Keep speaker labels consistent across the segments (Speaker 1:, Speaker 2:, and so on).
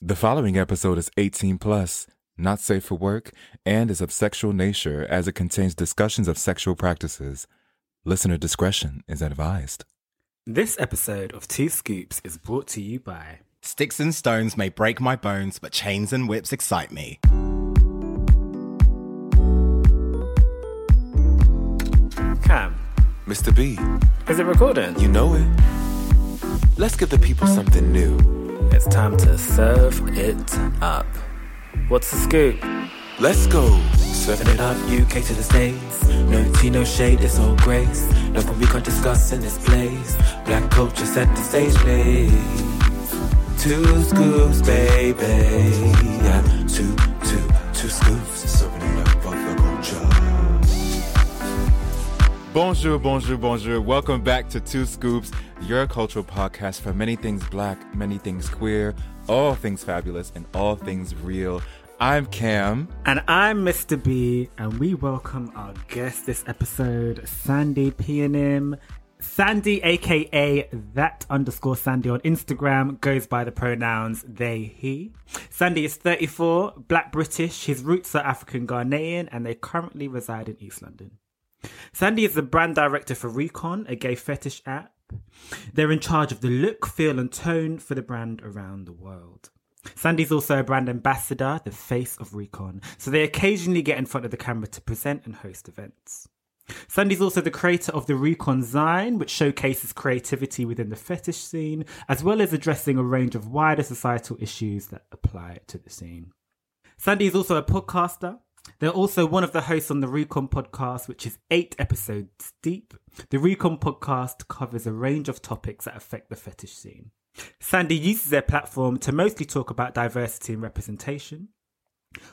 Speaker 1: The following episode is 18 plus, not safe for work, and is of sexual nature as it contains discussions of sexual practices. Listener discretion is advised.
Speaker 2: This episode of Two Scoops is brought to you by
Speaker 3: Sticks and stones may break my bones, but chains and whips excite me.
Speaker 2: Cam.
Speaker 1: Mr. B,
Speaker 2: Is it recording?
Speaker 1: you know it. Let's give the people something new.
Speaker 2: It's time to serve it up. What's the scoop?
Speaker 1: Let's go.
Speaker 2: Serving it up, UK to the States. No tea, no shade, it's all grace. Nothing we can't discuss in this place. Black culture set the stage, please. Two scoops, baby. Yeah, two, two, two scoops.
Speaker 1: Bonjour, bonjour, bonjour. Welcome back to Two Scoops, your cultural podcast for many things black, many things queer, all things fabulous, and all things real. I'm Cam.
Speaker 2: And I'm Mr. B, and we welcome our guest this episode, Sandy P&M. Sandy, aka that underscore Sandy on Instagram, goes by the pronouns they, he. Sandy is 34, black British. His roots are African Ghanaian, and they currently reside in East London. Sandy is the brand director for Recon, a gay fetish app. They're in charge of the look, feel, and tone for the brand around the world. Sandy's also a brand ambassador, the face of Recon, so they occasionally get in front of the camera to present and host events. Sandy's also the creator of the Recon Zine, which showcases creativity within the fetish scene, as well as addressing a range of wider societal issues that apply to the scene. Sandy is also a podcaster. They're also one of the hosts on the Recon podcast, which is eight episodes deep. The Recon podcast covers a range of topics that affect the fetish scene. Sandy uses their platform to mostly talk about diversity and representation.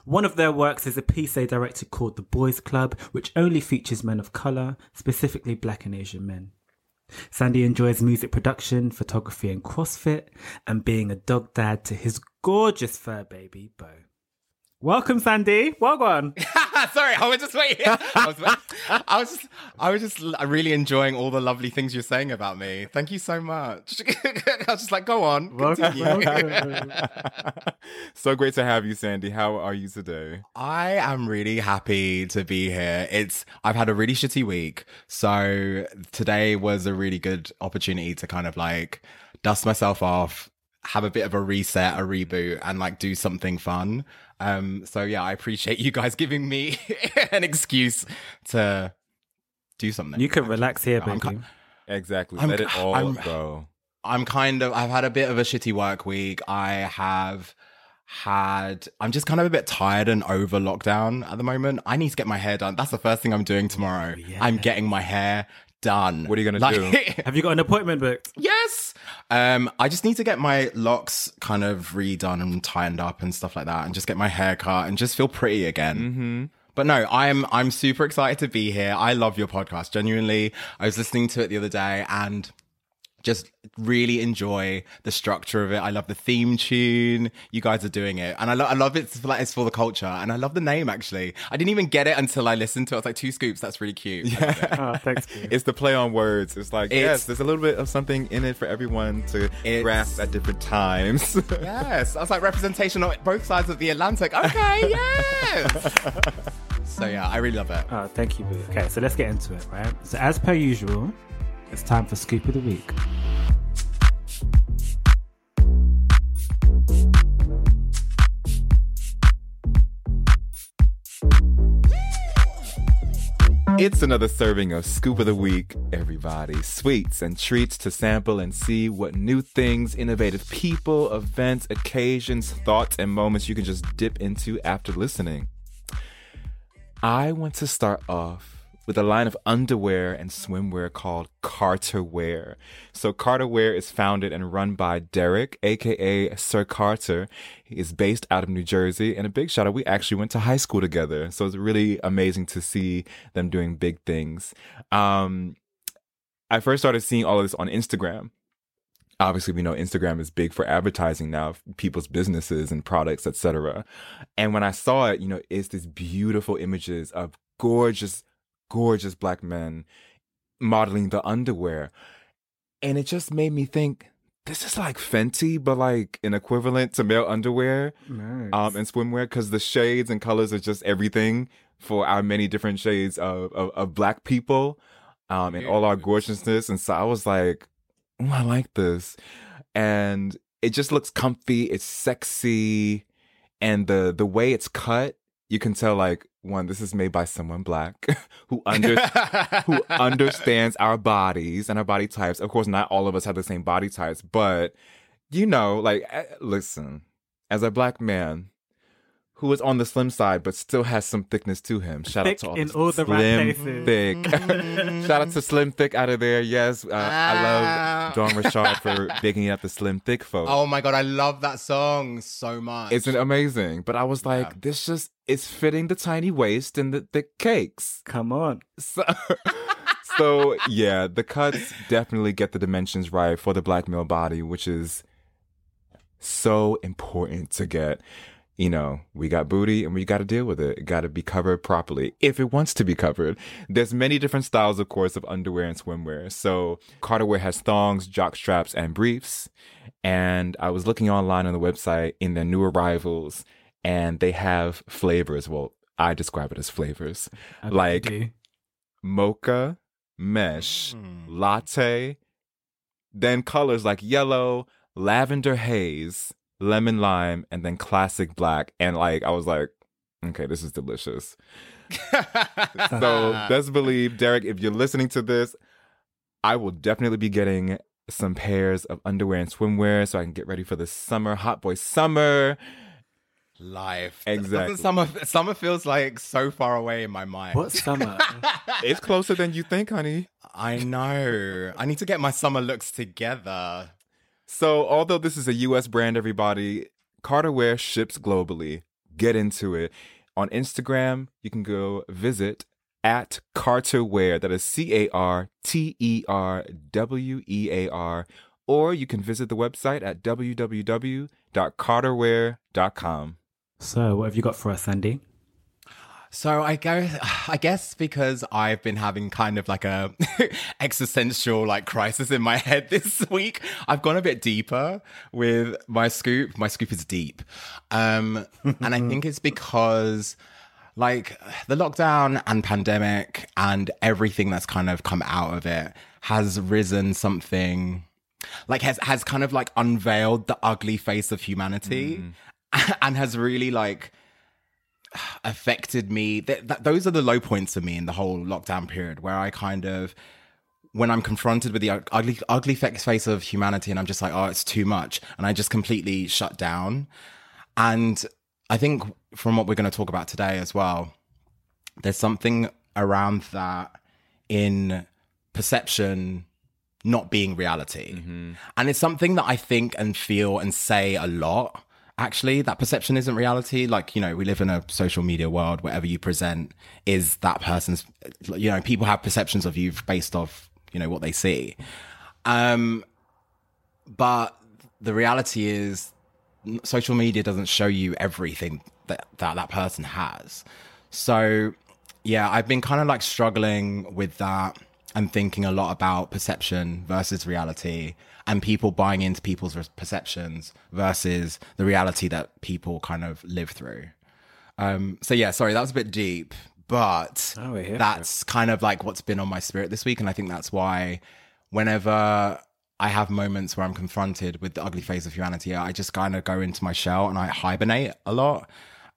Speaker 2: One of their works is a piece they directed called The Boys Club, which only features men of colour, specifically black and Asian men. Sandy enjoys music production, photography, and CrossFit, and being a dog dad to his gorgeous fur baby, Bo. Welcome, Sandy. Welcome.
Speaker 3: Sorry, I was just waiting. I was, I was just, I was just really enjoying all the lovely things you're saying about me. Thank you so much. I was just like, go on.
Speaker 2: Welcome. welcome.
Speaker 1: so great to have you, Sandy. How are you today?
Speaker 3: I am really happy to be here. It's I've had a really shitty week, so today was a really good opportunity to kind of like dust myself off, have a bit of a reset, a reboot, and like do something fun. Um, so yeah, I appreciate you guys giving me an excuse to do something.
Speaker 2: You can relax here,
Speaker 3: I'm
Speaker 2: baby.
Speaker 3: ki-
Speaker 1: Exactly.
Speaker 3: I'm-
Speaker 1: Let it all
Speaker 3: I'm-
Speaker 1: go.
Speaker 3: I'm kind of I've had a bit of a shitty work week. I have had I'm just kind of a bit tired and over lockdown at the moment. I need to get my hair done. That's the first thing I'm doing tomorrow. I'm getting my hair done.
Speaker 1: What are you gonna
Speaker 3: Like-
Speaker 2: Have you got an appointment booked?
Speaker 3: yes. Um I just need to get my locks kind of redone and tightened up and stuff like that and just get my hair cut and just feel pretty again.
Speaker 1: Mm-hmm.
Speaker 3: But no, I'm I'm super excited to be here. I love your podcast. Genuinely, I was listening to it the other day and just really enjoy the structure of it. I love the theme tune. You guys are doing it, and I, lo- I love it. For, like it's for the culture, and I love the name. Actually, I didn't even get it until I listened to it. I was like, two scoops. That's really cute. Yeah.
Speaker 2: Oh, thanks. babe.
Speaker 1: It's the play on words. It's like,
Speaker 3: It's-
Speaker 1: yes, there's a little bit of something in it for everyone to
Speaker 3: It's-
Speaker 1: grasp at different times.
Speaker 3: yes, I was like representation on both sides of the Atlantic. Okay, yes. so yeah, I really love it.
Speaker 2: Oh, thank you, boo. Okay, so let's get into it, right? So, as per usual, it's time for Scoop of the Week.
Speaker 1: It's another serving of Scoop of the Week, everybody. Sweets and treats to sample and see what new things, innovative people, events, occasions, thoughts, and moments you can just dip into after listening. I want to start off with a line of underwear and swimwear called Carter Wear. So Carter Wear is founded and run by Derek, aka Sir Carter. He is based out of New Jersey, and a big shout out. We actually went to high school together, so it's really amazing to see them doing big things. Um, I first started seeing all of this on Instagram. Obviously, we know Instagram is big for advertising now, people's businesses and products, etc. And when I saw it, you know, it's these beautiful images of gorgeous, gorgeous black men modeling the underwear. And it just made me think this is like Fenty, but like an equivalent to male underwear
Speaker 2: Nice.
Speaker 1: um, and swimwear because the shades and colors are just everything for our many different shades of, of, of black people um, and all our gorgeousness. And so I was like, oh, I like this. And it just looks comfy. It's sexy. And the, the way it's cut, you can tell like, one, this is made by someone black who under, who understands our bodies and our body types. Of course, not all of us have the same body types, but you know, like, eh, listen, as a black man who is on the slim side but still has some thickness to him, shout
Speaker 2: Thick
Speaker 1: out to all
Speaker 2: in
Speaker 1: the
Speaker 2: all the right
Speaker 1: slim
Speaker 2: places.
Speaker 1: thick. shout out to Slim Thick out of there. Yes, uh, I love Don Richard for bigging up the Slim Thick folks.
Speaker 3: oh my god, I love that song so much.
Speaker 1: It's an amazing, but I was like,
Speaker 3: Yeah.
Speaker 1: this just is fitting the tiny waist and the thick cakes.
Speaker 2: Come on.
Speaker 1: So, so yeah, the cuts definitely get the dimensions right for the black male body, which is so important to get. You know, we got booty and we got to deal with it. It got to be covered properly if it wants to be covered. There's many different styles, of course, of underwear and swimwear. So Carter wear has thongs, jock straps, and briefs. And I was looking online on the website in their new arrivals, and they have flavors. Well, I describe it as flavors,
Speaker 2: I
Speaker 1: like
Speaker 2: do.
Speaker 1: mocha, mesh,
Speaker 3: Mm.
Speaker 1: latte, then colors like yellow, lavender haze, lemon lime, and then classic black. And like, I was like, okay, this is delicious. So best believe, Derek, if you're listening to this, I will definitely be getting some pairs of underwear and swimwear so I can get ready for the summer, hot boy summer.
Speaker 3: life.
Speaker 1: Exactly.
Speaker 3: Doesn't Summer summer feels like so far away in my mind.
Speaker 2: What summer?
Speaker 1: It's closer than you think, honey.
Speaker 3: I know. I need to get my summer looks together.
Speaker 1: So, although this is a US brand, everybody, Carter Wear ships globally. Get into it. On Instagram, you can go visit at Carter Wear. That is C A R T E R W E A R. Or you can visit the website at www.carterwear.com.
Speaker 2: so, what have you got for us, Sandy?
Speaker 3: So I go I guess because I've been having kind of like a existential like crisis in my head this week, I've gone a bit deeper with my scoop. My scoop is deep. Um and I think it's because like the lockdown and pandemic and everything that's kind of come out of it has risen something like has has kind of like unveiled the ugly face of humanity and has really like affected me. Th- th- those are the low points for me in the whole lockdown period, where I kind of, when I'm confronted with the ugly, ugly face of humanity, and I'm just like, oh, it's too much, and I just completely shut down. And I think from what we're going to talk about today as well, there's something around that in perception not being reality. Mm-hmm. And it's something that I think and feel and say a lot. Actually, that perception isn't reality. Like, you know, we live in a social media world. Whatever you present is that person's, you know, people have perceptions of you based off, you know, what they see. Um, but the reality is social media doesn't show you everything that that, that person has. So, yeah, I've been kind of like struggling with that and thinking a lot about perception versus reality and people buying into people's perceptions versus the reality that people kind of live through. Um, so yeah, sorry, that was a bit deep, but
Speaker 2: Oh,
Speaker 3: that's kind of like what's been on my spirit this week. And I think that's why whenever I have moments where I'm confronted with the ugly face of humanity, I just kind of go into my shell and I hibernate a lot.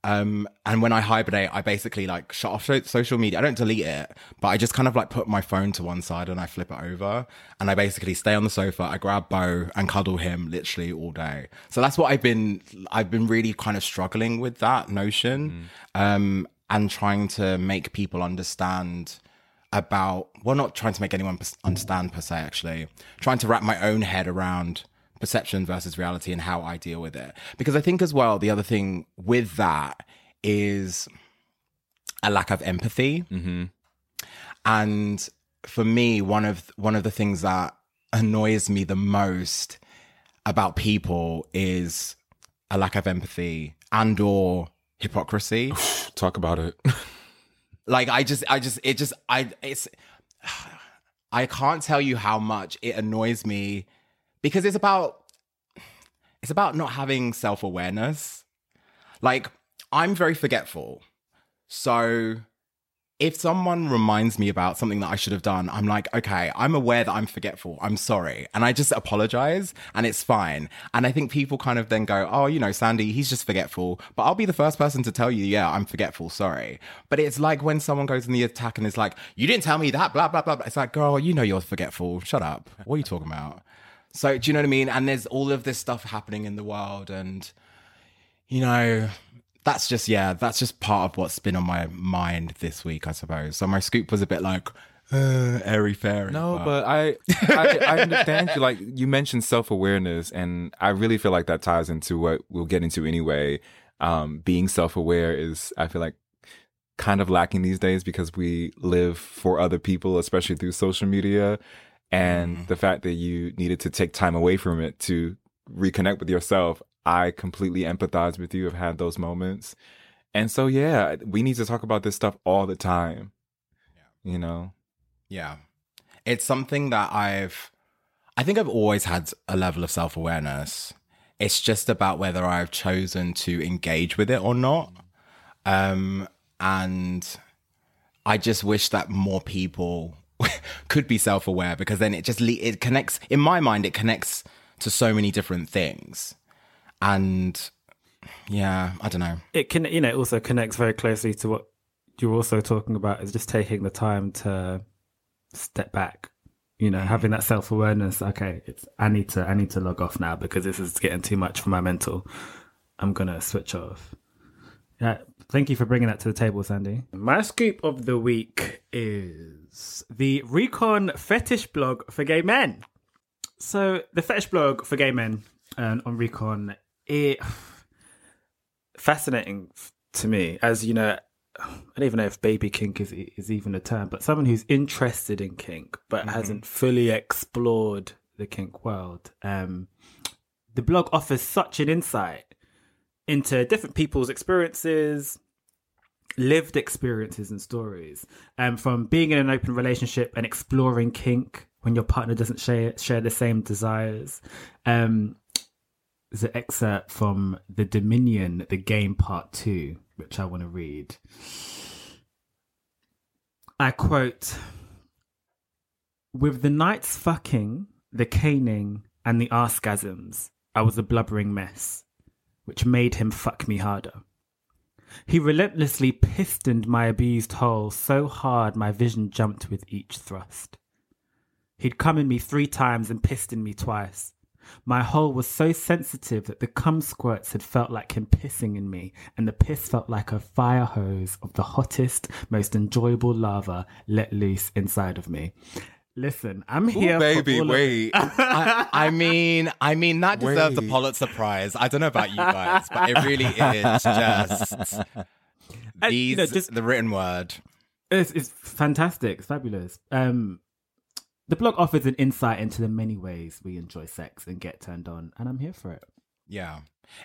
Speaker 3: Um, and when I hibernate, I basically like shut off social media. I don't delete it, but I just kind of like put my phone to one side and I flip it over and I basically stay on the sofa. I grab Bo and cuddle him literally all day. So that's what I've been, I've been really kind of struggling with that notion, um, and trying to make people understand about, well, not trying to make anyone understand per se, actually, trying to wrap my own head around perception versus reality and how I deal with it. Because I think as well, the other thing with that is a lack of empathy. Mm-hmm. And for me, one of one of the things that annoys me the most about people is a lack of empathy and or hypocrisy.
Speaker 1: Talk about it.
Speaker 3: like I just I just it just I it's I can't tell you how much it annoys me because it's about it's about not having self-awareness. Like I'm very forgetful. So if someone reminds me about something that I should have done, I'm like, okay, I'm aware that I'm forgetful. I'm sorry. And I just apologize and it's fine. And I think people kind of then go, oh, you know, Sandy, he's just forgetful. But I'll be the first person to tell you, yeah, I'm forgetful. Sorry. But it's like when someone goes in the attack and is like, you didn't tell me that, blah, blah, blah. blah. It's like, girl, you know you're forgetful. Shut up. What are you talking about? So, do you know what I mean? And there's all of this stuff happening in the world. And, you know, that's just yeah, that's just part of what's been on my mind this week, I suppose. So my scoop was a bit like uh, airy fairy.
Speaker 1: No, but I, I I understand you. Like you mentioned self awareness, and I really feel like that ties into what we'll get into anyway. Um, being self aware is, I feel like, kind of lacking these days because we live for other people, especially through social media, and
Speaker 3: Mm-hmm.
Speaker 1: the fact that you needed to take time away from it to reconnect with yourself. I completely empathize with you. I've had those moments. And so, yeah, we need to talk about this stuff all the time. yeah. You know?
Speaker 3: Yeah. It's something that I've I think I've always had a level of self-awareness. It's just about whether I've chosen to engage with it or not. Um and I just wish that more people could be self-aware because then it just le- it connects in my mind it connects to so many different things. And yeah, I don't know.
Speaker 2: it can you know it also connects very closely to what you're also talking about is just taking the time to step back you know mm-hmm. having that self-awareness okay it's i need to i need to log off now because this is getting too much for my mental i'm gonna switch off yeah thank you for bringing that to the table sandy. My scoop of the week is the recon fetish blog for gay men. So the fetish blog for gay men um, on recon it fascinating to me. As you know I don't even know if baby kink is is even a term, but someone who's interested in kink but hasn't fully explored the kink world. Um, the blog offers such an insight into different people's experiences, lived experiences and stories, um, from being in an open relationship and exploring kink when your partner doesn't share share the same desires. Um, there's an excerpt from the Dominion, the game part two, which I want to read. I quote With the night's fucking, the caning, and the arsgasms, I was a blubbering mess, which made him fuck me harder. He relentlessly pistoned my abused hole so hard my vision jumped with each thrust. He'd come in me three times and pistoned me twice. My hole was so sensitive that the cum squirts had felt like him pissing in me, and the piss felt like a fire hose of the hottest, most enjoyable lava let loose inside of me. Listen, I'm here. for
Speaker 1: baby,
Speaker 2: all of-
Speaker 1: wait.
Speaker 3: I, I mean, I mean that deserves a
Speaker 1: Wait.
Speaker 3: Pulitzer Prize. I don't know about you guys, but it really is just
Speaker 2: And,
Speaker 3: these
Speaker 2: you know, just-
Speaker 3: the written word.
Speaker 2: It's, it's fantastic. It's fabulous. Um, the blog offers an insight into the many ways we enjoy sex and get turned on, and I'm here for it.
Speaker 3: Yeah.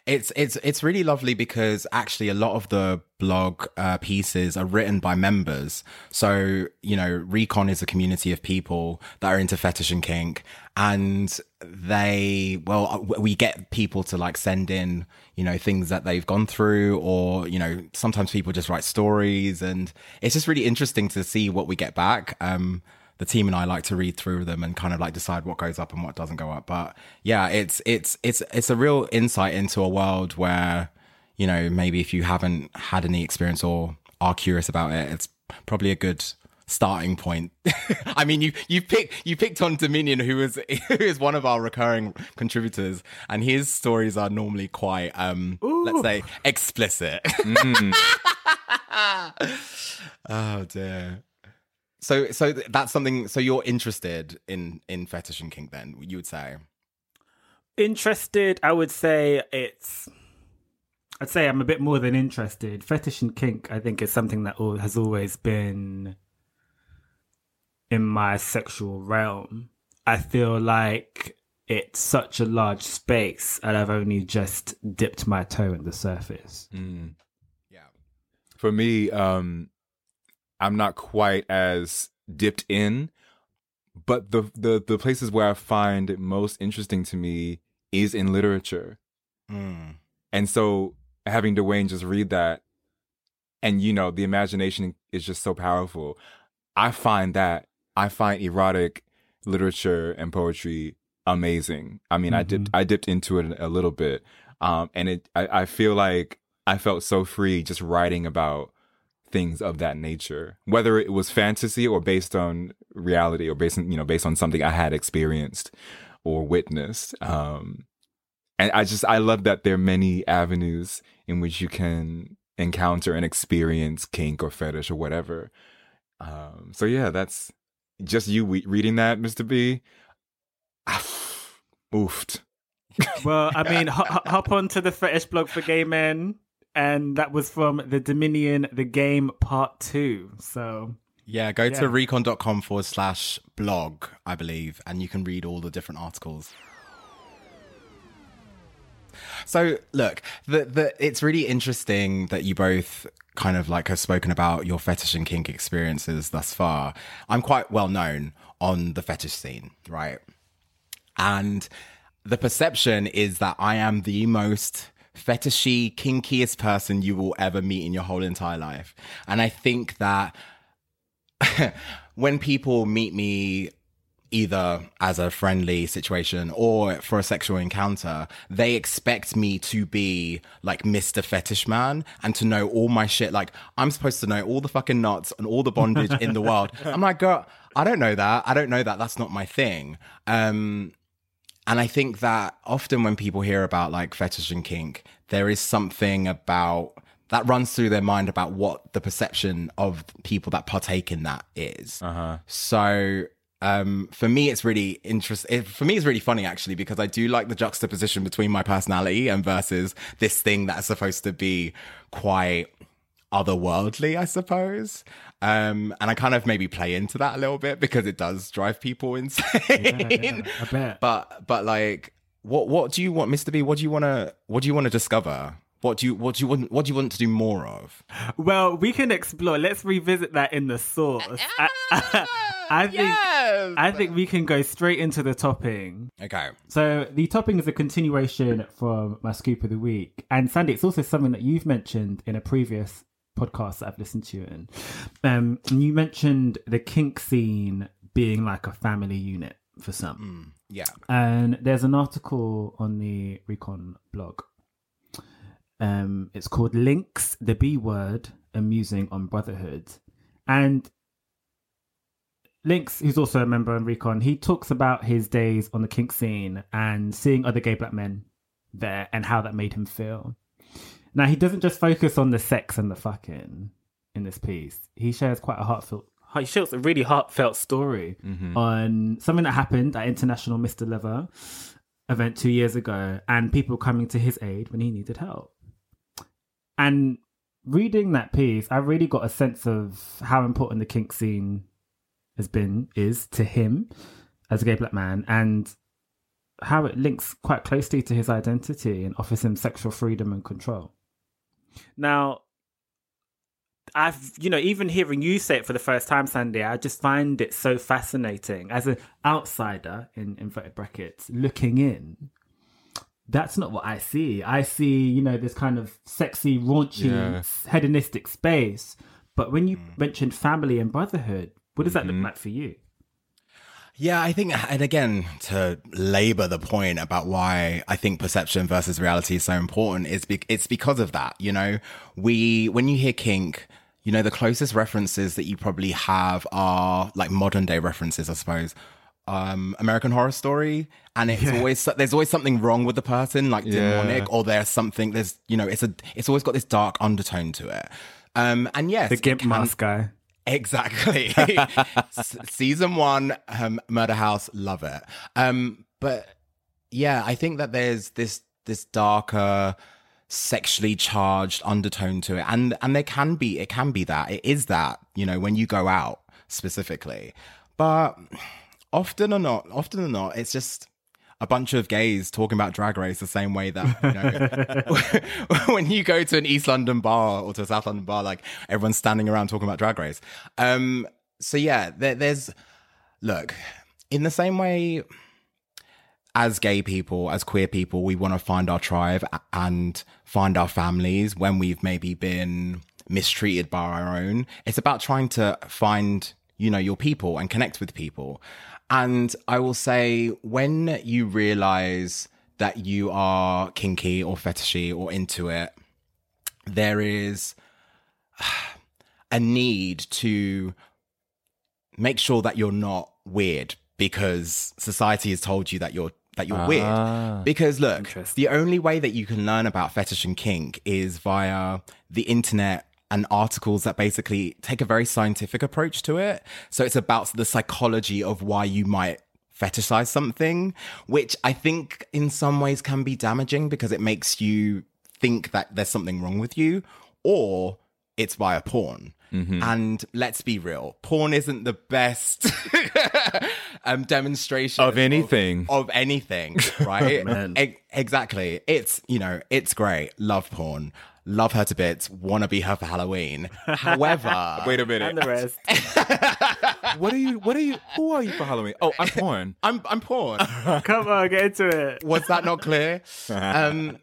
Speaker 3: It's it's it's really lovely because actually a lot of the blog uh, pieces are written by members. So you know, Recon is a community of people that are into fetish and kink, and they well, uh, we get people to like send in you know things that they've gone through, or you know, sometimes people just write stories, and it's just really interesting to see what we get back. Um, the team and I like to read through them and kind of like decide what goes up and what doesn't go up. But yeah, it's it's it's it's a real insight into a world where you know maybe if you haven't had any experience or are curious about it, it's probably a good starting point. I mean, you you picked you picked on Dominion, who is who is one of our recurring contributors, and his stories are normally quite um let's say explicit. oh dear. So so that's something. So you're interested in in fetish and kink? Then you would say.
Speaker 2: Interested, I would say it's. I'd say I'm a bit more than interested. Fetish and kink, I think, is something that all, has always been in my sexual realm. I feel like it's such a large space, and I've only just dipped my toe in the surface.
Speaker 3: Yeah.
Speaker 1: For me, um, I'm not quite as dipped in, but the the the places where I find it most interesting to me is in literature.
Speaker 3: Mm.
Speaker 1: And so having Dwayne just read that and you know, the imagination is just so powerful. I find that I find erotic literature and poetry amazing. I mean, I dipped I dipped into it a little bit. Um and it I, I feel like I felt so free just writing about things of that nature, whether it was fantasy or based on reality or based on, you know, based on something I had experienced or witnessed. Um, and I just, I love that there are many avenues in which you can encounter and experience kink or fetish or whatever. Um, so yeah, that's just you we- reading that, Mr. B. Oofed.
Speaker 2: Well, I mean, hop, hop on to the fetish blog for gay men, and that was from the Dominion, the game part two. So
Speaker 3: Yeah, go
Speaker 2: Yeah.
Speaker 3: to recon.com forward slash blog, I believe, and you can read all the different articles. So look, the the it's really interesting that you both kind of like have spoken about your fetish and kink experiences thus far. I'm quite well known on the fetish scene, right? And the perception is that I am the most fetishy, kinkiest person you will ever meet in your whole entire life. And I think that when people meet me either as a friendly situation or for a sexual encounter, they expect me to be like Mr. Fetish Man and to know all my shit. Like, I'm supposed to know all the fucking knots and all the bondage in the world. I'm like, girl, I don't know that. I don't know that. That's not my thing. Um, and I think that often when people hear about like fetish and kink, there is something about that runs through their mind about what the perception of people that partake in that is.
Speaker 1: Uh-huh.
Speaker 3: So um, for me, it's really interesting. For me, it's really funny actually because I do like the juxtaposition between my personality and versus this thing that's supposed to be quite otherworldly, I suppose. Um, and I kind of maybe play into that a little bit because it does drive people insane.
Speaker 2: yeah, I bet.
Speaker 3: But but like, what what do you want, Mr. B? What do you want to what do you want to discover? What do you what do you want what do you want to do more of?
Speaker 2: Well, we can explore. Let's revisit that in the source. I, I think I think we can go straight into the topping.
Speaker 3: Okay.
Speaker 2: So the topping is a continuation from my scoop of the week, and Sandy, it's also something that you've mentioned in a previous podcast that I've listened to, and um, and you mentioned the kink scene being like a family unit for some.
Speaker 3: Yeah.
Speaker 2: And there's an article on the Recon blog. Um, it's called "Links: The B Word: amusing on Brotherhood," and Links, who's also a member on Recon, he talks about his days on the kink scene and seeing other gay black men there and how that made him feel. Now he doesn't just focus on the sex and the fucking in this piece. He shares quite a heartfelt he shares a really heartfelt story mm-hmm. on something that happened at International Mr. Leather event two years ago and people coming to his aid when he needed help. And reading that piece, I really got a sense of how important the kink scene has been, is to him as a gay black man, and how it links quite closely to his identity and offers him sexual freedom and control. Now, I've, you know, even hearing you say it for the first time, Sandy, I just find it so fascinating. As an outsider, in inverted brackets, looking in, that's not what I see. I see, you know, this kind of sexy, raunchy,
Speaker 1: Yeah.
Speaker 2: hedonistic space. But when you mm. mentioned family and brotherhood, what does that look mm-hmm. like for you?
Speaker 3: Yeah, I think, and again, to labor the point about why I think perception versus reality is so important is be- it's because of that. You know, we when you hear kink, you know, the closest references that you probably have are like modern day references, I suppose. Um, American Horror Story, and it's always there's always something wrong with the person, like
Speaker 1: Yeah.
Speaker 3: demonic, or there's something there's you know it's a it's always got this dark undertone to it. Um, and yes,
Speaker 2: The gimp
Speaker 3: can-
Speaker 2: mask guy.
Speaker 3: Exactly. Season one, um, Murder House, love it. Um, but yeah, I think that there's this this darker, sexually charged undertone to it, and and there can be it can be that it is that you know when you go out specifically, but often or not, often or not, it's just a bunch of gays talking about drag race the same way that you know when you go to an East London bar or to a South London bar, like everyone's standing around talking about drag race. Um, so yeah, there, there's look, in the same way as gay people, as queer people, we want to find our tribe and find our families when we've maybe been mistreated by our own. It's about trying to find, you know, your people and connect with people. And I will say, when you realize that you are kinky or fetishy or into it, there is a need to make sure that you're not weird because society has told you that you're that you're
Speaker 1: Ah.
Speaker 3: weird. Because look, the only way that you can learn about fetish and kink is via the internet and articles that basically take a very scientific approach to it. So it's about the psychology of why you might fetishize something, which I think in some ways can be damaging because it makes you think that there's something wrong with you or it's via porn. And let's be real, porn isn't the best um, demonstration
Speaker 1: Of anything.
Speaker 3: Of, anything, right?
Speaker 2: Man.
Speaker 3: E- exactly. It's, you know, it's great. Love porn. Love her to bits. Want to be her for Halloween. However,
Speaker 1: Wait a minute,
Speaker 2: And
Speaker 1: minute.
Speaker 2: the rest.
Speaker 1: What are you? What are you? Who are you for Halloween? Oh, I'm porn.
Speaker 3: I'm, I'm porn.
Speaker 2: Come on, get into it.
Speaker 3: was that not clear? Um,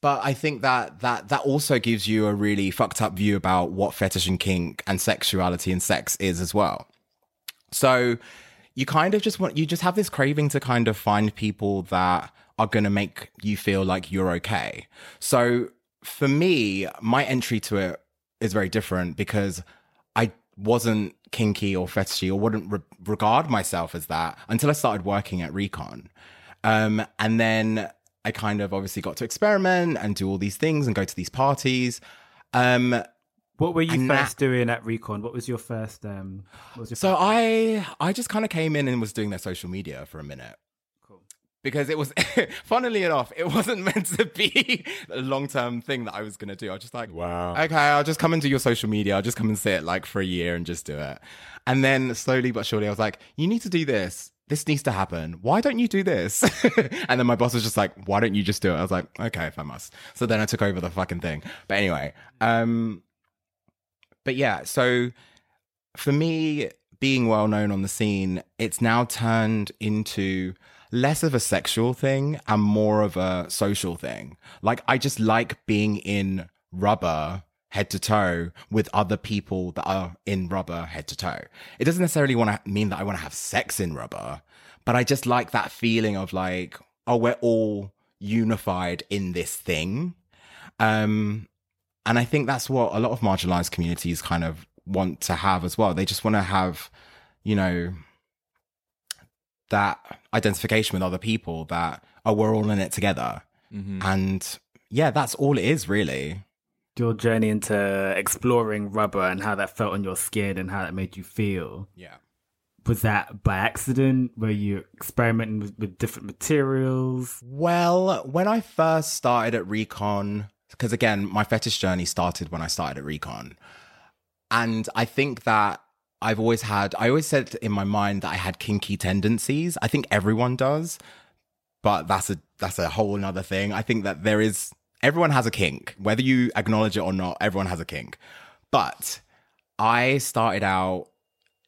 Speaker 3: but I think that that that also gives you a really fucked up view about what fetish and kink and sexuality and sex is as well. So you kind of just want you just have this craving to kind of find people that are going to make you feel like you're okay. So for me, my entry to it is very different because I wasn't kinky or fetishy or wouldn't re- regard myself as that until I started working at Recon. Um, and then I kind of obviously got to experiment and do all these things and go to these parties. Um,
Speaker 2: What were you
Speaker 3: And that-
Speaker 2: first doing at Recon? What was your first? Um, what was your
Speaker 3: so I I just kind of came in and was doing their social media for a minute. Because it was, funnily enough, it wasn't meant to be a long term thing that I was going to do. I was just like,
Speaker 1: Wow.
Speaker 3: okay, I'll just come and do your social media. I'll just come and sit like for a year and just do it. And then slowly but surely, I was like, you need to do this. This needs to happen. Why don't you do this? and then my boss was just like, why don't you just do it? I was like, okay, if I must. So then I took over the fucking thing. But anyway, um, but yeah, so for me, being well known on the scene, it's now turned into less of a sexual thing and more of a social thing. Like, I just like being in rubber head to toe with other people that are in rubber head to toe. It doesn't necessarily want to mean that I want to have sex in rubber, but I just like that feeling of like, oh, we're all unified in this thing. Um, and I think that's what a lot of marginalized communities kind of want to have as well. They just want to have, you know, that identification with other people that, oh, we're all in it together.
Speaker 1: Mhm.
Speaker 3: And yeah, that's all it is really.
Speaker 2: your journey into exploring rubber and how that felt on your skin and how that made you feel?
Speaker 3: Yeah.
Speaker 2: Was that by accident? Were you experimenting with, with different materials?
Speaker 3: Well, when I first started at Recon, because again, my fetish journey started when I started at Recon. And I think that I've always had, I always said in my mind that I had kinky tendencies. I think everyone does, but that's a, that's a whole another thing. I think that there is, everyone has a kink, whether you acknowledge it or not, everyone has a kink. But I started out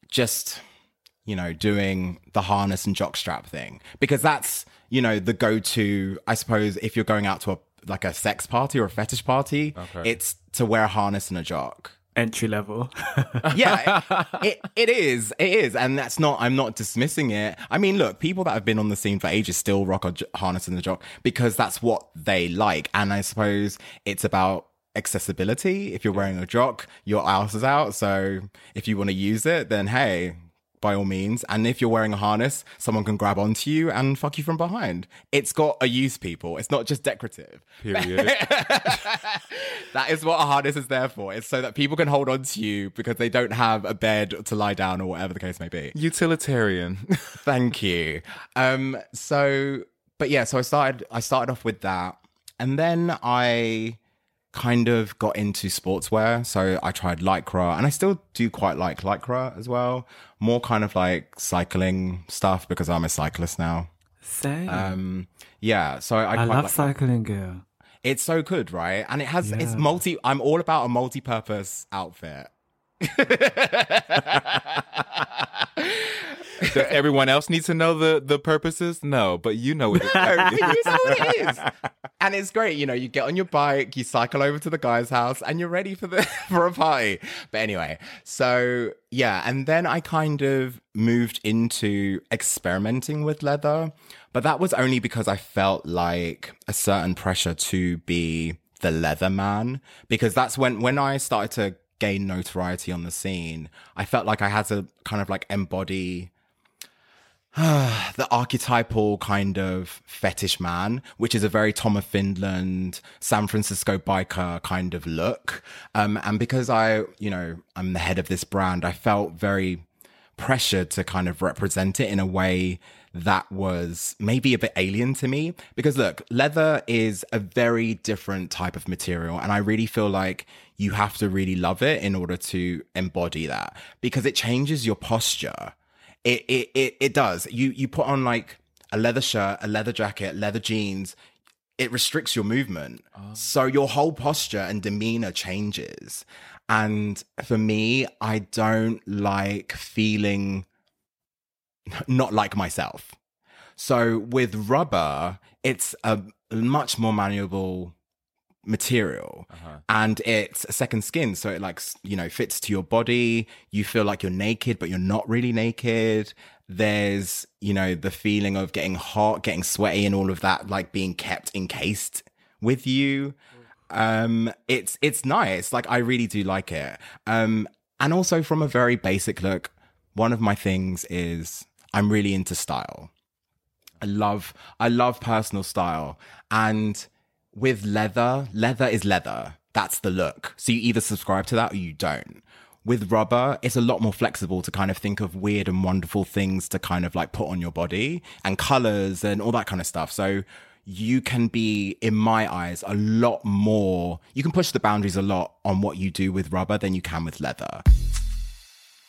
Speaker 3: just you know, doing the harness and jockstrap thing because that's, you know, the go-to, I suppose, if you're going out to a like a sex party or a fetish party,
Speaker 1: Okay.
Speaker 3: it's to wear a harness and a jock.
Speaker 2: Entry level.
Speaker 3: Yeah, it, it is. It is. And that's not, I'm not dismissing it. I mean, look, people that have been on the scene for ages still rock a j- harness and the jock because that's what they like. And I suppose it's about accessibility. If you're wearing a jock, your ass is out. So if you want to use it, then hey, by all means. And if you're wearing a harness, someone can grab onto you and fuck you from behind. It's got a use, people. It's not just decorative.
Speaker 1: Period.
Speaker 3: that is what a harness is there for. It's so that people can hold on to you because they don't have a bed to lie down or whatever the case may be.
Speaker 1: Utilitarian.
Speaker 3: Thank you. Um, so, but yeah, so I started, I started off with that. And then I kind of got into sportswear. So I tried Lycra and I still do quite like Lycra as well. More kind of like cycling stuff because I'm a cyclist now.
Speaker 2: Same.
Speaker 3: Um, yeah. So I,
Speaker 2: I love
Speaker 3: like-
Speaker 2: cycling, girl.
Speaker 3: it's so good, right? And it has it's multi. I'm all about a multi-purpose outfit.
Speaker 1: Does everyone else need to know the the purposes? No, but you know what it
Speaker 3: No, but you know what it is. And it's great, you know, you get on your bike, you cycle over to the guy's house, and you're ready for the for a party. But anyway, so yeah, and then I kind of moved into experimenting with leather, but that was only because I felt like a certain pressure to be the leather man because that's when when I started to gain notoriety on the scene, I felt like I had to kind of like embody the archetypal kind of fetish man, which is a very Tom of Finland, San Francisco biker kind of look. Um, and because I, you know, I'm the head of this brand, I felt very pressured to kind of represent it in a way that was maybe a bit alien to me. Because look, leather is a very different type of material. And I really feel like you have to really love it in order to embody that because it changes your posture it it it, it does. You you put on like a leather shirt, a leather jacket, leather jeans. It restricts your movement, oh. so your whole posture and demeanor changes. And for me, I don't like feeling not like myself. So with rubber, it's a much more malleable material and it's a second skin. So it like you know fits to your body. You feel like you're naked but you're not really naked. There's you know the feeling of getting hot getting sweaty and all of that like being kept encased with you. Um it's it's nice. Like i really do like it. Um and also from a very basic look one of my things is i'm really into style. I love I love personal style. And with leather, leather is leather. That's the look. So you either subscribe to that or you don't. With rubber, it's a lot more flexible to kind of think of weird and wonderful things to kind of like put on your body and colors and all that kind of stuff. So you can be, in my eyes, a lot more, you can push the boundaries a lot on what you do with rubber than you can with leather.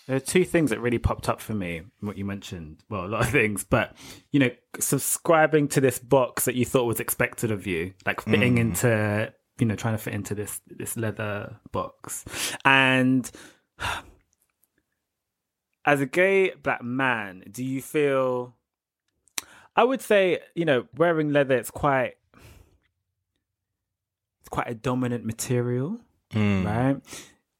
Speaker 2: There are two things that really popped up for me, what you mentioned. Well, a lot of things, but you know, subscribing to this box that you thought was expected of you, like fitting mm. into, you know, trying to fit into this this leather box. And as a gay black man, do you feel I would say, you know, wearing leather it's quite it's quite a dominant material mm. right?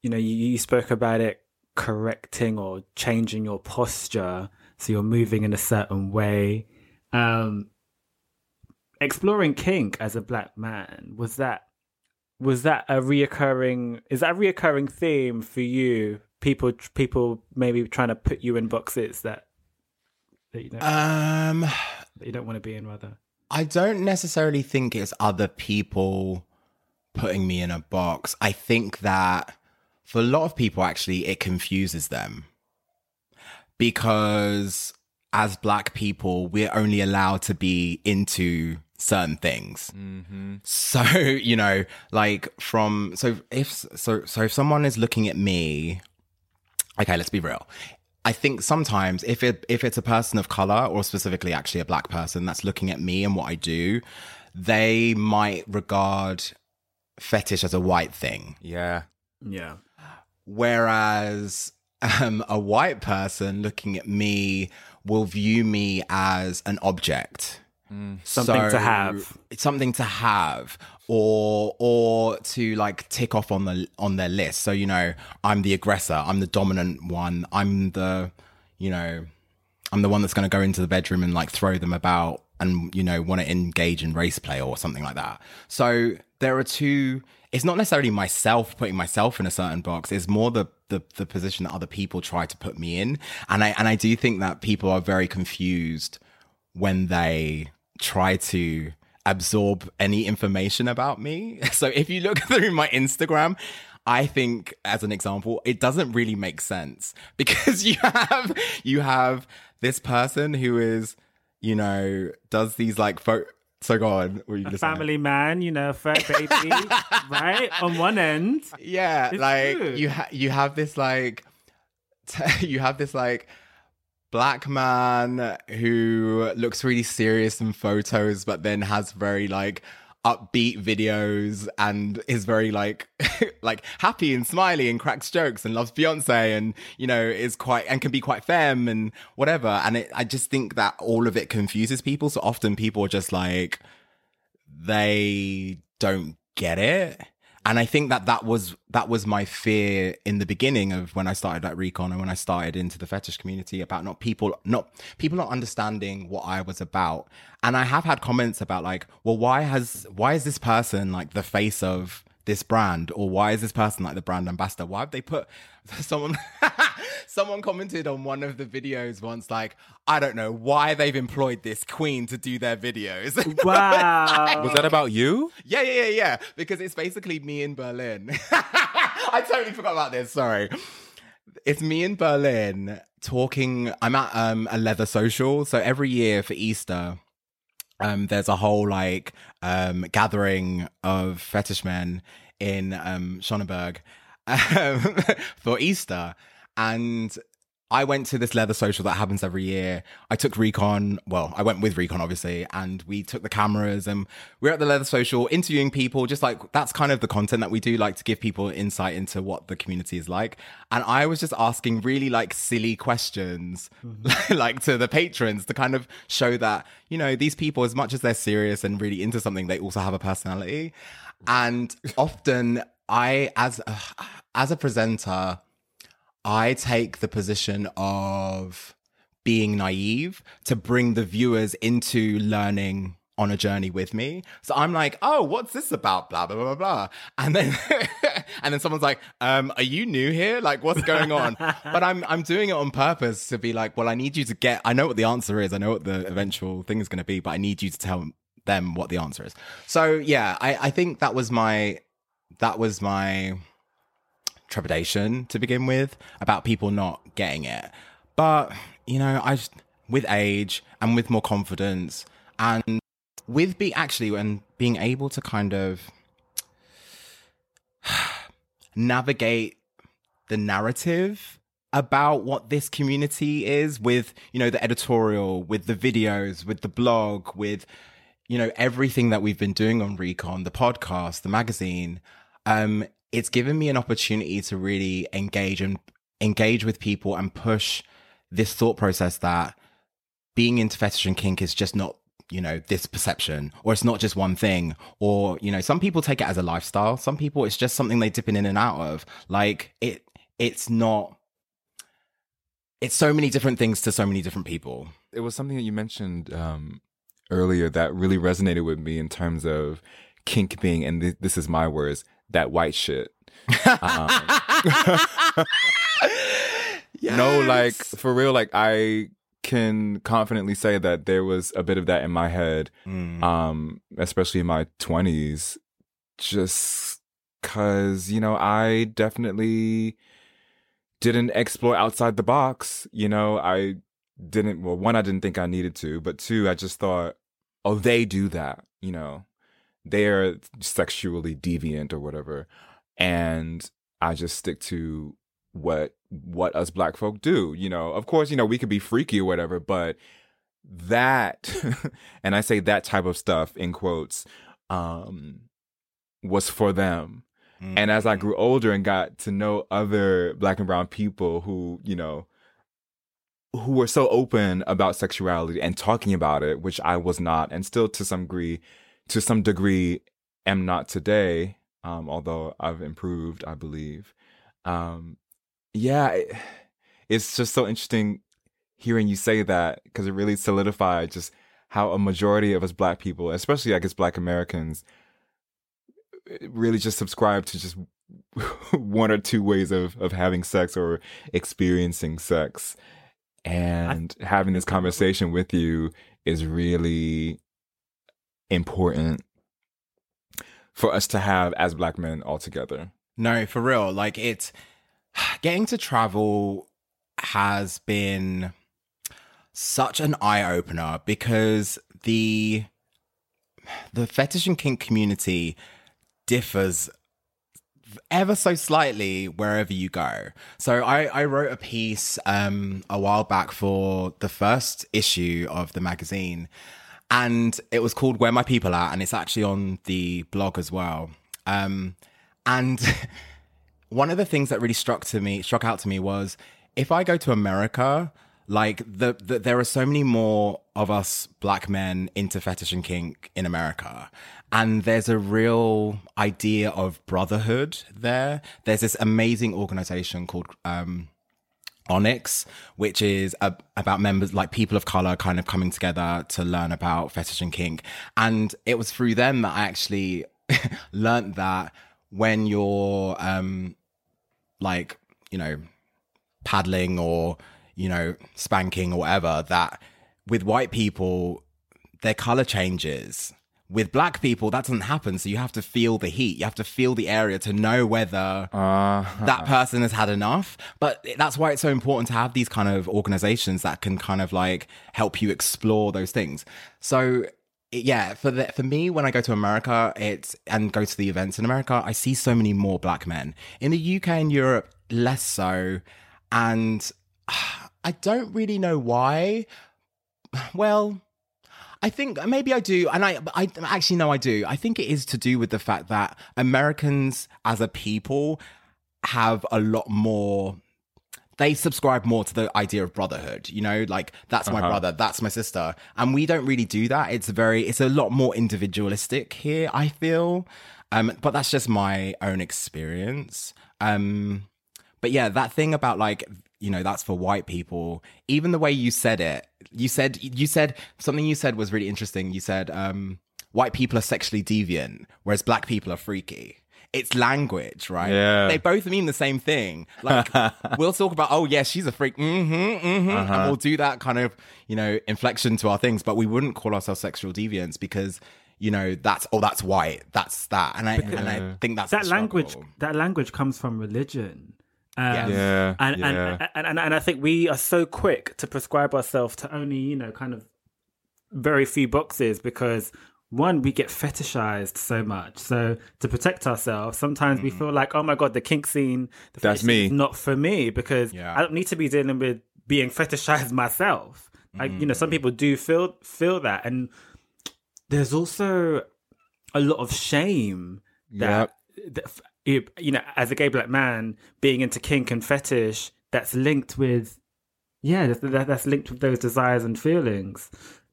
Speaker 2: You know, you, you spoke about it correcting or changing your posture so you're moving in a certain way. Um, exploring kink as a black man was that was that a reoccurring is that a reoccurring theme for you? People people maybe trying to put you in boxes that that you don't
Speaker 3: Um,
Speaker 2: that you don't want to be in rather.
Speaker 3: I don't necessarily think it's other people putting me in a box. I think that for a lot of people, actually, it confuses them because as black people, we're only allowed to be into certain things. Mm-hmm. So, you know, like from, so if, so, so if someone is looking at me, okay, let's be real. I think sometimes if it if it's a person of color or specifically actually a black person that's looking at me and what I do, they might regard fetish as a white thing.
Speaker 1: Yeah.
Speaker 2: Yeah.
Speaker 3: Whereas um, a white person looking at me will view me as an object.
Speaker 2: Something to have.
Speaker 3: Something to have or or to like tick off on the on their list. So, you know, I'm the aggressor, I'm the dominant one, I'm the, you know, I'm the one that's going to go into the bedroom and like throw them about and you know want to engage in race play or something like that. So there are two. It's not necessarily myself putting myself in a certain box. It's more the the the position that other people try to put me in, and I and I do think that people are very confused when they try to absorb any information about me. So if you look through my Instagram, I think as an example, it doesn't really make sense because you have you have this person who is, you know, does these like pho- so go on. What you
Speaker 2: A family man, you know, third baby, right? On one end.
Speaker 3: Yeah,
Speaker 2: It's
Speaker 3: like
Speaker 2: true.
Speaker 3: you ha- you have this like t- you have this like black man who looks really serious in photos but then has very like upbeat videos and is very like like happy and smiley and cracks jokes and loves Beyonce and you know is quite and can be quite femme and whatever. And it, I just think that all of it confuses people. So often people are just like they don't get it and I think that that was that was my fear in the beginning of when I started at Recon and when I started into the fetish community about not people not people not understanding what I was about. And I have had comments about like, well, why has why is this person like the face of this brand or why is this person like the brand ambassador? Why have they put someone someone commented on one of the videos once like i don't know why they've employed this queen to do their videos.
Speaker 2: Wow.
Speaker 1: Was that about you?
Speaker 3: yeah yeah yeah yeah. Because it's basically me in berlin. I totally forgot about this sorry. It's me in berlin talking i'm at um, a leather social. So every year for easter um, there's a whole like um, gathering of fetish men in um, Schöneberg um, for Easter, and I went to this leather social that happens every year. I took Recon, well, I went with Recon obviously, and we took the cameras and we are at the leather social interviewing people, just like that's kind of the content that we do, like to give people insight into what the community is like. And I was just asking really like silly questions, mm-hmm. like to the patrons to kind of show that, you know, these people, as much as they're serious and really into something, they also have a personality. And often I, as a, as a presenter, I take the position of being naive to bring the viewers into learning on a journey with me. So I'm like, oh, what's this about? Blah blah blah blah. And then and then someone's like, um, are you new here? Like, what's going on? but I'm I'm doing it on purpose to be like, well, I need you to get I know what the answer is. I know what the eventual thing is gonna be, but I need you to tell them what the answer is. So yeah, I, I think that was my that was my trepidation to begin with about people not getting it. But, you know, I just, with age and with more confidence and with be actually when being able to kind of navigate the narrative about what this community is with, you know, the editorial, with the videos, with the blog, with, you know, everything that we've been doing on Recon, the podcast, the magazine. Um, it's given me an opportunity to really engage and engage with people and push this thought process that being into fetish and kink is just not you know this perception or it's not just one thing or you know some people take it as a lifestyle. Some people it's just something they dip in and out of. Like it it's not it's so many different things to so many different people.
Speaker 1: It was something that you mentioned um, earlier that really resonated with me in terms of kink being, and th- this is my words, that white shit. Um, No, like for real, like I can confidently say that there was a bit of that in my head,
Speaker 3: Mm.
Speaker 1: um, especially in my twenties, just cause, you know, I definitely didn't explore outside the box. You know, I didn't well, one, I didn't think I needed to, but two, I just thought, oh, they do that, you know. They're sexually deviant or whatever. And I just stick to what what us black folk do you know? Of course you know we could be freaky or whatever but that and i say that type of stuff in quotes um was for them. And as i grew older and got to know other black and brown people who you know who were so open about sexuality and talking about it which i was not and still to some degree to some degree am not today um although i've improved i believe. Um yeah it, it's just so interesting hearing you say that because it really solidified just how a majority of us black people especially i guess black americans really just subscribe to just one or two ways of of having sex or experiencing sex. And having this conversation with you is really important for us to have as black men all together
Speaker 3: No, for real. Like it's getting to travel has been such an eye opener because the the fetish and kink community differs ever so slightly wherever you go. So I, I wrote a piece um, a while back for the first issue of the magazine, and it was called Where My People Are, and it's actually on the blog as well. Um, and one of the things that really struck to me, struck out to me, was if I go to America, like the, the there are so many more of us black men into fetish and kink in America, and there's a real idea of brotherhood there. There's this amazing organization called. Um, Onyx, which is a, about members like people of color kind of coming together to learn about fetish and kink. And it was through them that I actually learned that when you're um like, you know, paddling or, you know, spanking or whatever, that with white people, their color changes with black people that doesn't happen. So you have to feel the heat. You have to feel the area to know whether
Speaker 1: Uh,
Speaker 3: that person has had enough. But that's why it's so important to have these kind of organizations that can kind of like help you explore those things. So yeah for the, for me when i go to america it's and go to the events in america i see so many more black men. In the uk and europe less so. And i don't really know why. Well I think maybe I do, and I, I actually know I do. I think it is to do with the fact that Americans as a people have a lot more. They subscribe more to the idea of brotherhood, you know, like that's my brother, that's my sister, and we don't really do that. It's very, it's a lot more individualistic here. I feel, um, but that's just my own experience. Um, but yeah, that thing about like you know that's for white people. Even the way you said it, you said you said something you said was really interesting. You said um, white people are sexually deviant, whereas black people are freaky. It's language, right?
Speaker 1: Yeah.
Speaker 3: They both mean the same thing. Like we'll talk about, oh yeah, she's a freak, mm-hmm, mm-hmm, and we'll do that kind of you know inflection to our things, but we wouldn't call ourselves sexual deviants because you know that's oh that's white, that's that, and I and I think that's
Speaker 2: that language that language comes from religion um,
Speaker 1: Yeah,
Speaker 2: and,
Speaker 1: yeah.
Speaker 2: And, and, and and I think we are so quick to prescribe ourselves to only you know kind of very few boxes because one we get fetishized so much so to protect ourselves sometimes we feel like oh my god the kink scene the
Speaker 1: Mm. That's me.
Speaker 2: is not for me because
Speaker 3: Yeah.
Speaker 2: I don't need to be dealing with being fetishized myself like you know some people do feel feel that and there's also a lot of shame that, that you know as a gay black man being into kink and fetish that's linked with yeah that's, that, that's linked with those desires and feelings.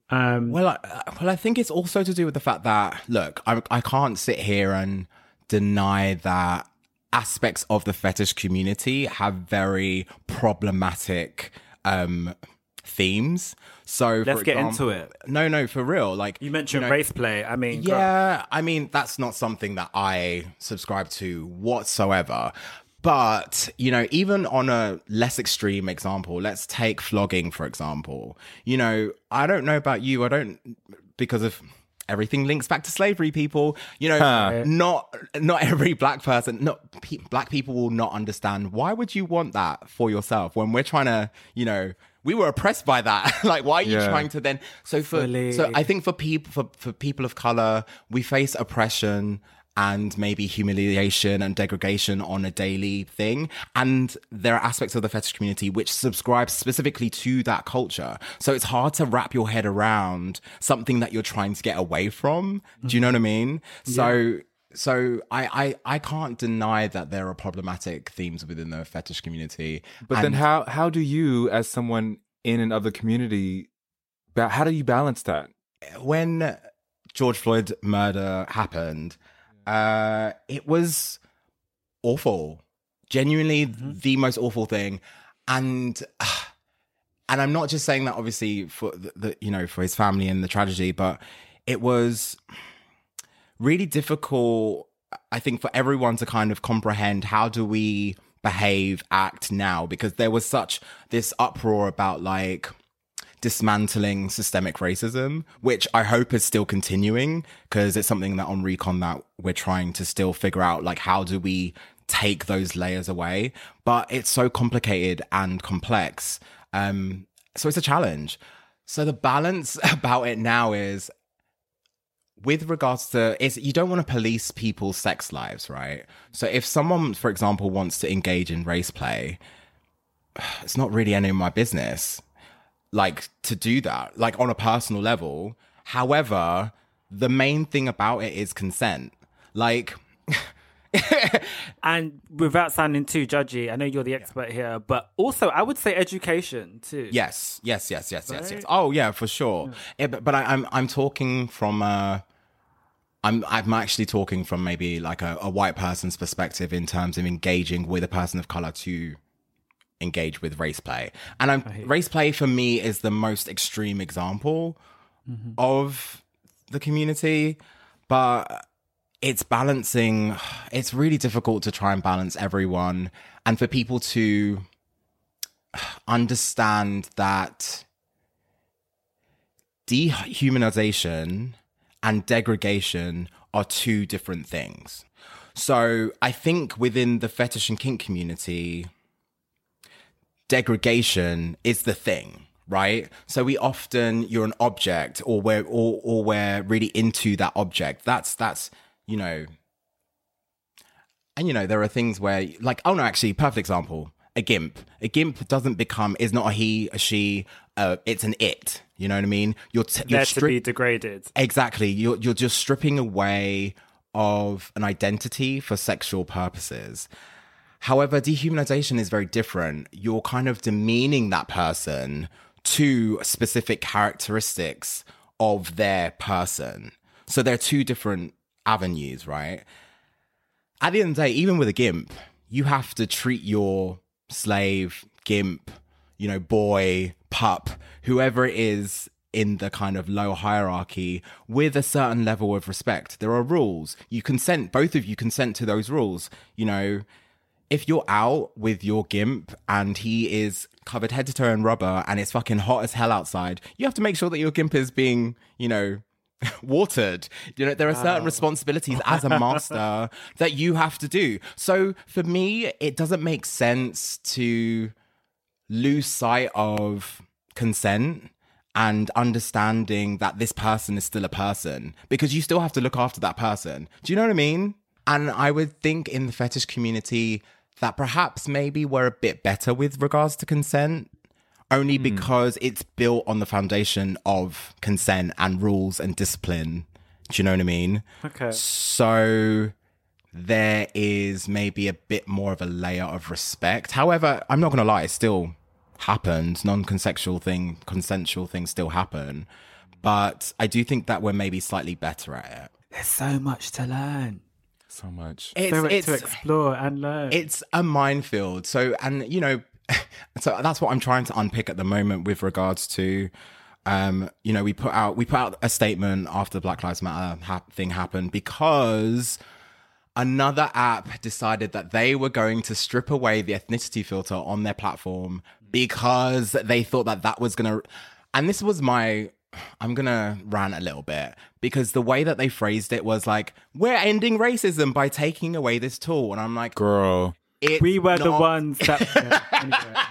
Speaker 2: Um
Speaker 3: Well, I, well, I think it's also to do with the fact that look, I, I can't sit here and deny that aspects of the fetish community have very problematic um themes. So
Speaker 2: Let's
Speaker 3: for
Speaker 2: get
Speaker 3: example-
Speaker 2: into it.
Speaker 3: No, no, for real. Like
Speaker 2: you mentioned
Speaker 3: know,
Speaker 2: race play i mean God,
Speaker 3: yeah, I mean that's not something that I subscribe to whatsoever. But, you know, even on a less extreme example, let's take flogging for example. You know, I don't know about you, I don't because of everything links back to slavery people you know not not every black person not pe- black people will not understand why would you want that for yourself when we're trying to you know we were oppressed by that. Like why are you
Speaker 1: Yeah.
Speaker 3: trying to then so for
Speaker 2: Fully.
Speaker 3: so i think for people for, for people of color we face oppression and maybe humiliation and degradation on a daily thing. And there are aspects of the fetish community which subscribe specifically to that culture. So it's hard to wrap your head around something that you're trying to get away from. Do you know what i mean? So so I, I I can't deny that there are problematic themes within the fetish community.
Speaker 1: But then how how do you, as someone in another community, ba- how do you balance that?
Speaker 3: when George Floyd murder happened, uh, it was awful, genuinely the most awful thing, and and I'm not just saying that obviously for the, the you know for his family and the tragedy, but it was really difficult. I think for everyone to kind of comprehend how do we behave, act now, because there was such this uproar about like dismantling systemic racism, which I hope is still continuing because it's something that on Recon that we're trying to still figure out like how do we take those layers away. But it's so complicated and complex. Um, so it's a challenge. So the balance about it now is with regards to is you don't want to police people's sex lives, right? So if someone, for example, wants to engage in race play, it's not really any of my business like to do that like on a personal level However, the main thing about it is consent. Like,
Speaker 2: And without sounding too judgy, I know you're the expert here, but also I would say education too.
Speaker 3: yes, yes, yes, yes, yes, yes. Oh yeah, for sure. Yeah, but but I, I'm I'm talking from uh I'm I'm actually talking from maybe like a, a white person's perspective in terms of engaging with a person of color to engage with race play. And I'm race play for me is the most extreme example mm-hmm. of the community, but it's balancing it's really difficult to try and balance everyone and for people to understand that dehumanization and degradation are two different things. So I think within the fetish and kink community, degradation is the thing, right? So we often you're an object or we're or, or we're really into that object. That's that's, you know, and you know, there are things where like oh no, actually, perfect example. A gimp. A gimp doesn't become is not a he, a she, uh, it's an it. You know what I mean? You're t- you're
Speaker 2: There to be degraded.
Speaker 3: Exactly. You're you're just stripping away of an identity for sexual purposes. However, dehumanization is very different. You're kind of demeaning that person to specific characteristics of their person. So they're two different avenues, right? At the end of the day, even with a gimp, you have to treat your slave, gimp, you know, boy, pup, whoever it is in the kind of low hierarchy with a certain level of respect. There are rules. You consent, both of you consent to those rules. You know, if you're out with your gimp and he is covered head to toe in rubber and it's fucking hot as hell outside, you have to make sure that your gimp is being, you know, watered. You know, there are certain responsibilities as a master that you have to do. So for me, it doesn't make sense to lose sight of consent and understanding that this person is still a person because you still have to look after that person. Do you know what I mean? And I would think in the fetish community that perhaps maybe we're a bit better with regards to consent only hmm. because it's built on the foundation of consent and rules and discipline. Do you know what I mean?
Speaker 2: Okay.
Speaker 3: So there is maybe a bit more of a layer of respect. However, I'm not going to lie, it still happens. Non-consensual thing, consensual things still happen. But I do think that we're maybe slightly better at it.
Speaker 2: There's so much to learn.
Speaker 1: So much.
Speaker 3: It's,
Speaker 2: So much
Speaker 3: it's,
Speaker 2: to explore and learn.
Speaker 3: it's a minefield. So, and you know, so that's what I'm trying to unpick at the moment with regards to, um, you know, we put out we put out a statement after the Black Lives Matter ha- thing happened because another app decided that they were going to strip away the ethnicity filter on their platform because they thought that that was gonna, and this was my. I'm gonna rant a little bit because the way that they phrased it was like, we're ending racism by taking away this tool. And I'm like,
Speaker 1: Girl.
Speaker 2: We were the ones that. anyway.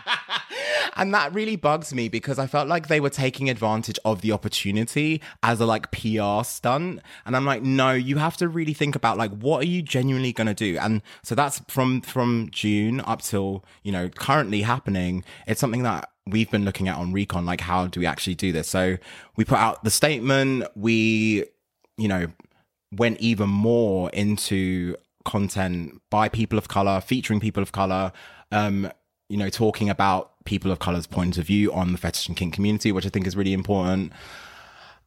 Speaker 3: and that really bugs me because I felt like they were taking advantage of the opportunity as a like PR stunt. And I'm like, no, you have to really think about like what are you genuinely gonna do? And so that's from from June up till, you know, currently happening. It's something that we've been looking at on Recon, like how do we actually do this? So we put out the statement, we, you know, went even more into content by people of color, featuring people of color, um, you know, talking about people of color's point of view on the fetish and kink community, which I think is really important.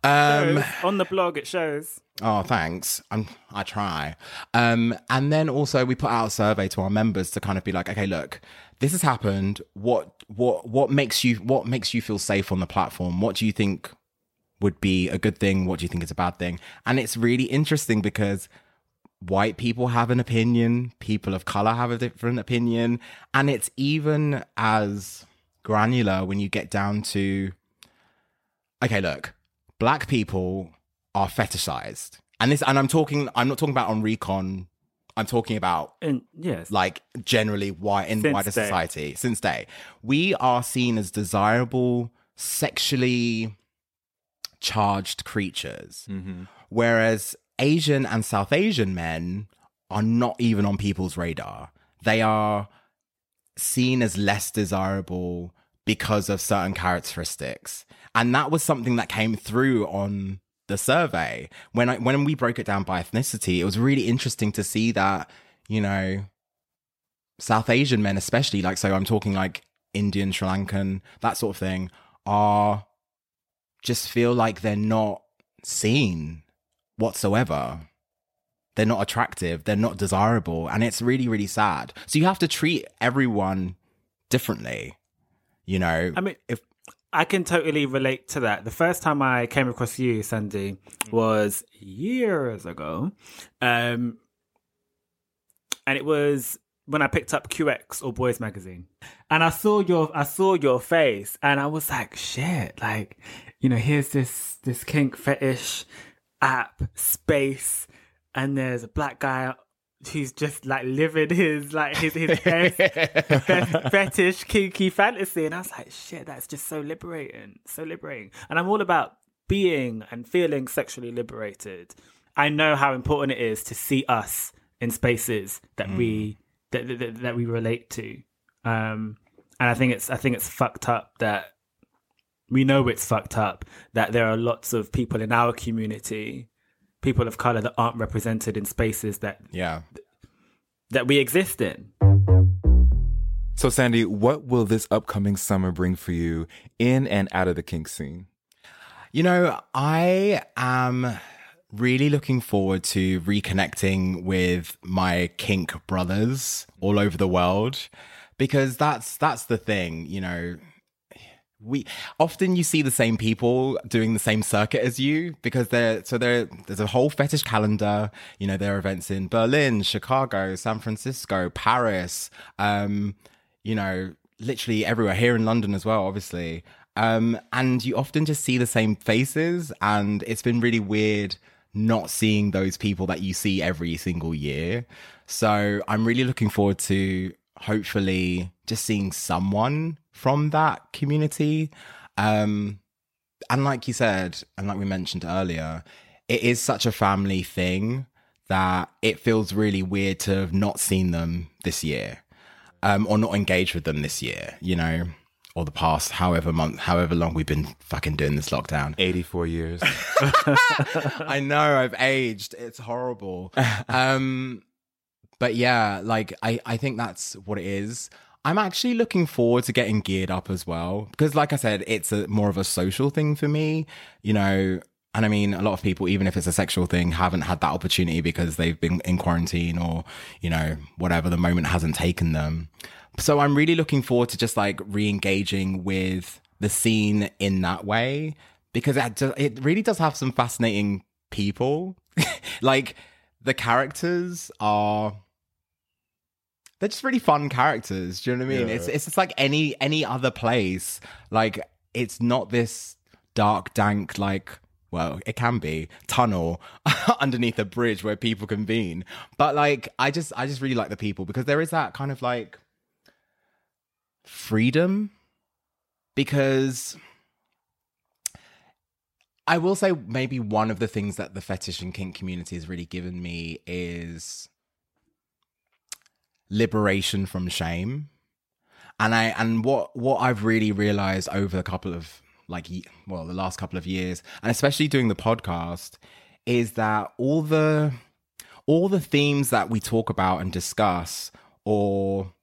Speaker 3: Um,
Speaker 2: on the blog, it shows.
Speaker 3: Oh, thanks. I'm, I try. Um, and then also we put out a survey to our members to kind of be like, okay, look, this has happened. What, what, what makes you, what makes you feel safe on the platform? What do you think would be a good thing? What do you think is a bad thing? And it's really interesting because white people have an opinion, people of color have a different opinion, and it's even as granular when you get down to okay, look, black people are fetishized. And this and I'm talking I'm not talking about on recon, I'm talking about
Speaker 2: And yes,
Speaker 3: like generally why in
Speaker 2: Since
Speaker 3: wider
Speaker 2: day.
Speaker 3: society since day we are seen as desirable sexually charged creatures mm-hmm. whereas asian and south asian men are not even on people's radar. They are seen as less desirable because of certain characteristics. And that was something that came through on the survey. When I when we broke it down by ethnicity, it was really interesting to see that, you know, South Asian men especially, like so I'm talking like Indian, Sri Lankan, that sort of thing, are just feel like they're not seen whatsoever. They're not attractive, they're not desirable, and it's really, really sad. So you have to treat everyone differently. You know,
Speaker 2: I mean,
Speaker 3: if
Speaker 2: I can totally relate to that. The first time I came across you, Sandy, was years ago. Um, and it was when I picked up QX or Boyz magazine. And I saw your I saw your face and I was like, shit, like, you know, here's this this kink fetish app space and there's a black guy who's just like living his like his his best, best fetish kinky fantasy. And I was like shit that's just so liberating so liberating. And I'm all about being and feeling sexually liberated. I know how important it is to see us in spaces that we that, that that we relate to. Um and I think it's I think it's fucked up that we know it's fucked up that there are lots of people in our community people of color that aren't represented in spaces that
Speaker 3: yeah.
Speaker 2: that we exist in.
Speaker 1: So, Sandy, what will this upcoming summer bring for you in and out of the kink scene?
Speaker 3: You know, I am really looking forward to reconnecting with my kink brothers all over the world because that's that's the thing, you know, we often you see the same people doing the same circuit as you because they're so there there's a whole fetish calendar. You know there are events in berlin chicago san francisco paris um you know literally everywhere here in london as well obviously. Um and you often just see the same faces and it's been really weird not seeing those people that you see every single year. So i'm really looking forward to hopefully just seeing someone from that community. Um, and like you said, and like we mentioned earlier, it is such a family thing that it feels really weird to have not seen them this year um, or not engaged with them this year, you know, or the past however month, however long we've been fucking doing this lockdown.
Speaker 1: 84 years.
Speaker 3: I know I've aged. It's horrible. Um, but yeah, like I, I think that's what it is. I'm actually looking forward to getting geared up as well because, like I said, it's a more of a social thing for me, you know. And I mean, a lot of people, even if it's a sexual thing, haven't had that opportunity because they've been in quarantine or, you know, whatever the moment hasn't taken them. So I'm really looking forward to just like re engaging with the scene in that way because it, it really does have some fascinating people. like the characters are they're just really fun characters. Do you know what I mean?
Speaker 1: Yeah.
Speaker 3: It's it's just like any any other place. Like it's not this dark, dank, like well, it can be tunnel underneath a bridge where people convene. But like I just I just really like the people because there is that kind of like freedom because I will say maybe one of the things that the fetish and kink community has really given me is liberation from shame. And I and what what I've really realized over a couple of like well the last couple of years and especially doing the podcast is that all the all the themes that we talk about and discuss or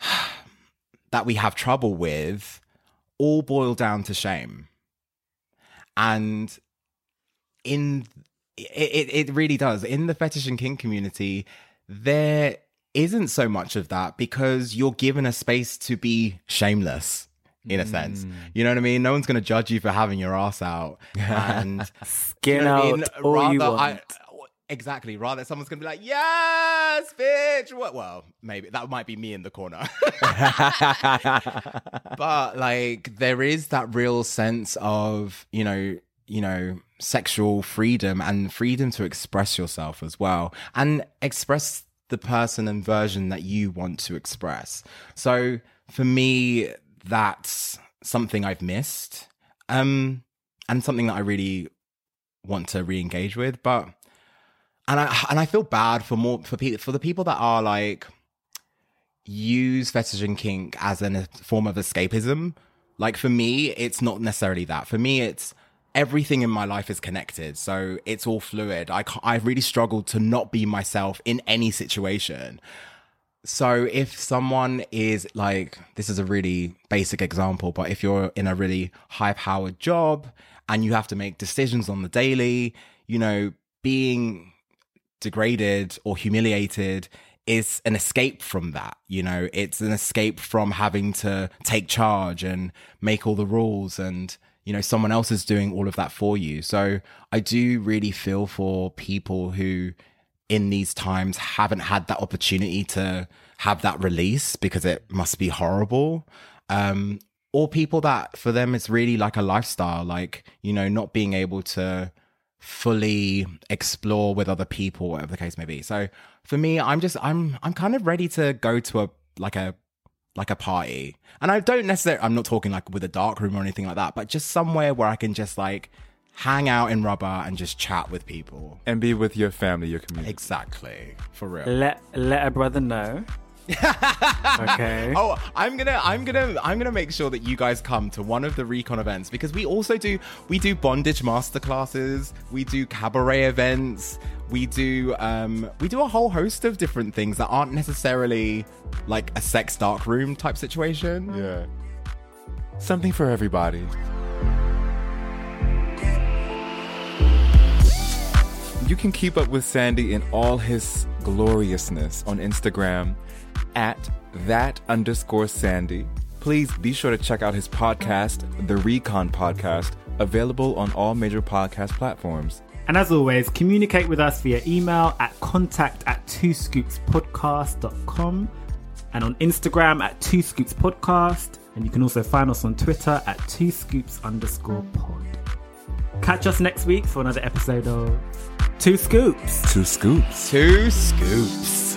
Speaker 3: that we have trouble with all boil down to shame and in it, it really does in the fetish and kink community there isn't so much of that because you're given a space to be shameless in a sense. Mm. You know what i mean? No one's going to judge you for having your ass out. And
Speaker 2: Skin
Speaker 3: you know what I
Speaker 2: out
Speaker 3: mean?
Speaker 2: all you want.
Speaker 3: I- exactly rather someone's gonna be like yes bitch! What well maybe that might be me in the corner. But like there is that real sense of you know you know sexual freedom and freedom to express yourself as well and express the person and version that you want to express so for me that's something i've missed um and something that i really want to re-engage with but and i and i feel bad for more for people for the people that are like use fetish and kink as a form of escapism. Like for me, it's not necessarily that. For me, it's everything in my life is connected. So it's all fluid. I, I really struggled to not be myself in any situation. So if someone is like, this is a really basic example, but if you're in a really high powered job and you have to make decisions on the daily, you know, being degraded or humiliated is an escape from that. You know, it's an escape from having to take charge and make all the rules and, you know, someone else is doing all of that for you. So I do really feel for people who in these times haven't had that opportunity to have that release because it must be horrible. Um, or people that for them it's really like a lifestyle, like, you know, not being able to fully explore with other people, whatever the case may be. So for me, I'm just I'm I'm kind of ready to go to a like a like a party. And I don't necessarily I'm not talking like with a dark room or anything like that, but just somewhere where I can just like hang out in rubber and just chat with people.
Speaker 1: And be with your family, your community.
Speaker 3: Exactly. For real.
Speaker 2: Let let a brother know. okay.
Speaker 3: Oh, I'm gonna, I'm gonna, I'm gonna make sure that you guys come to one of the recon events because we also do, we do bondage masterclasses, we do cabaret events, we do, um, we do a whole host of different things that aren't necessarily like a sex dark room type situation.
Speaker 1: Yeah. Something for everybody. You can keep up with Sandy in all his gloriousness on Instagram at that underscore Sandy. Please be sure to check out his podcast, The Recon Podcast, available on all major podcast platforms.
Speaker 2: And as always, communicate with us via email at contact at two scoopspodcast.com and on Instagram at two scoops podcast. And you can also find us on Twitter at two scoops underscore pod. Catch us next week for another episode of Two Scoops.
Speaker 1: Two scoops.
Speaker 3: Two scoops.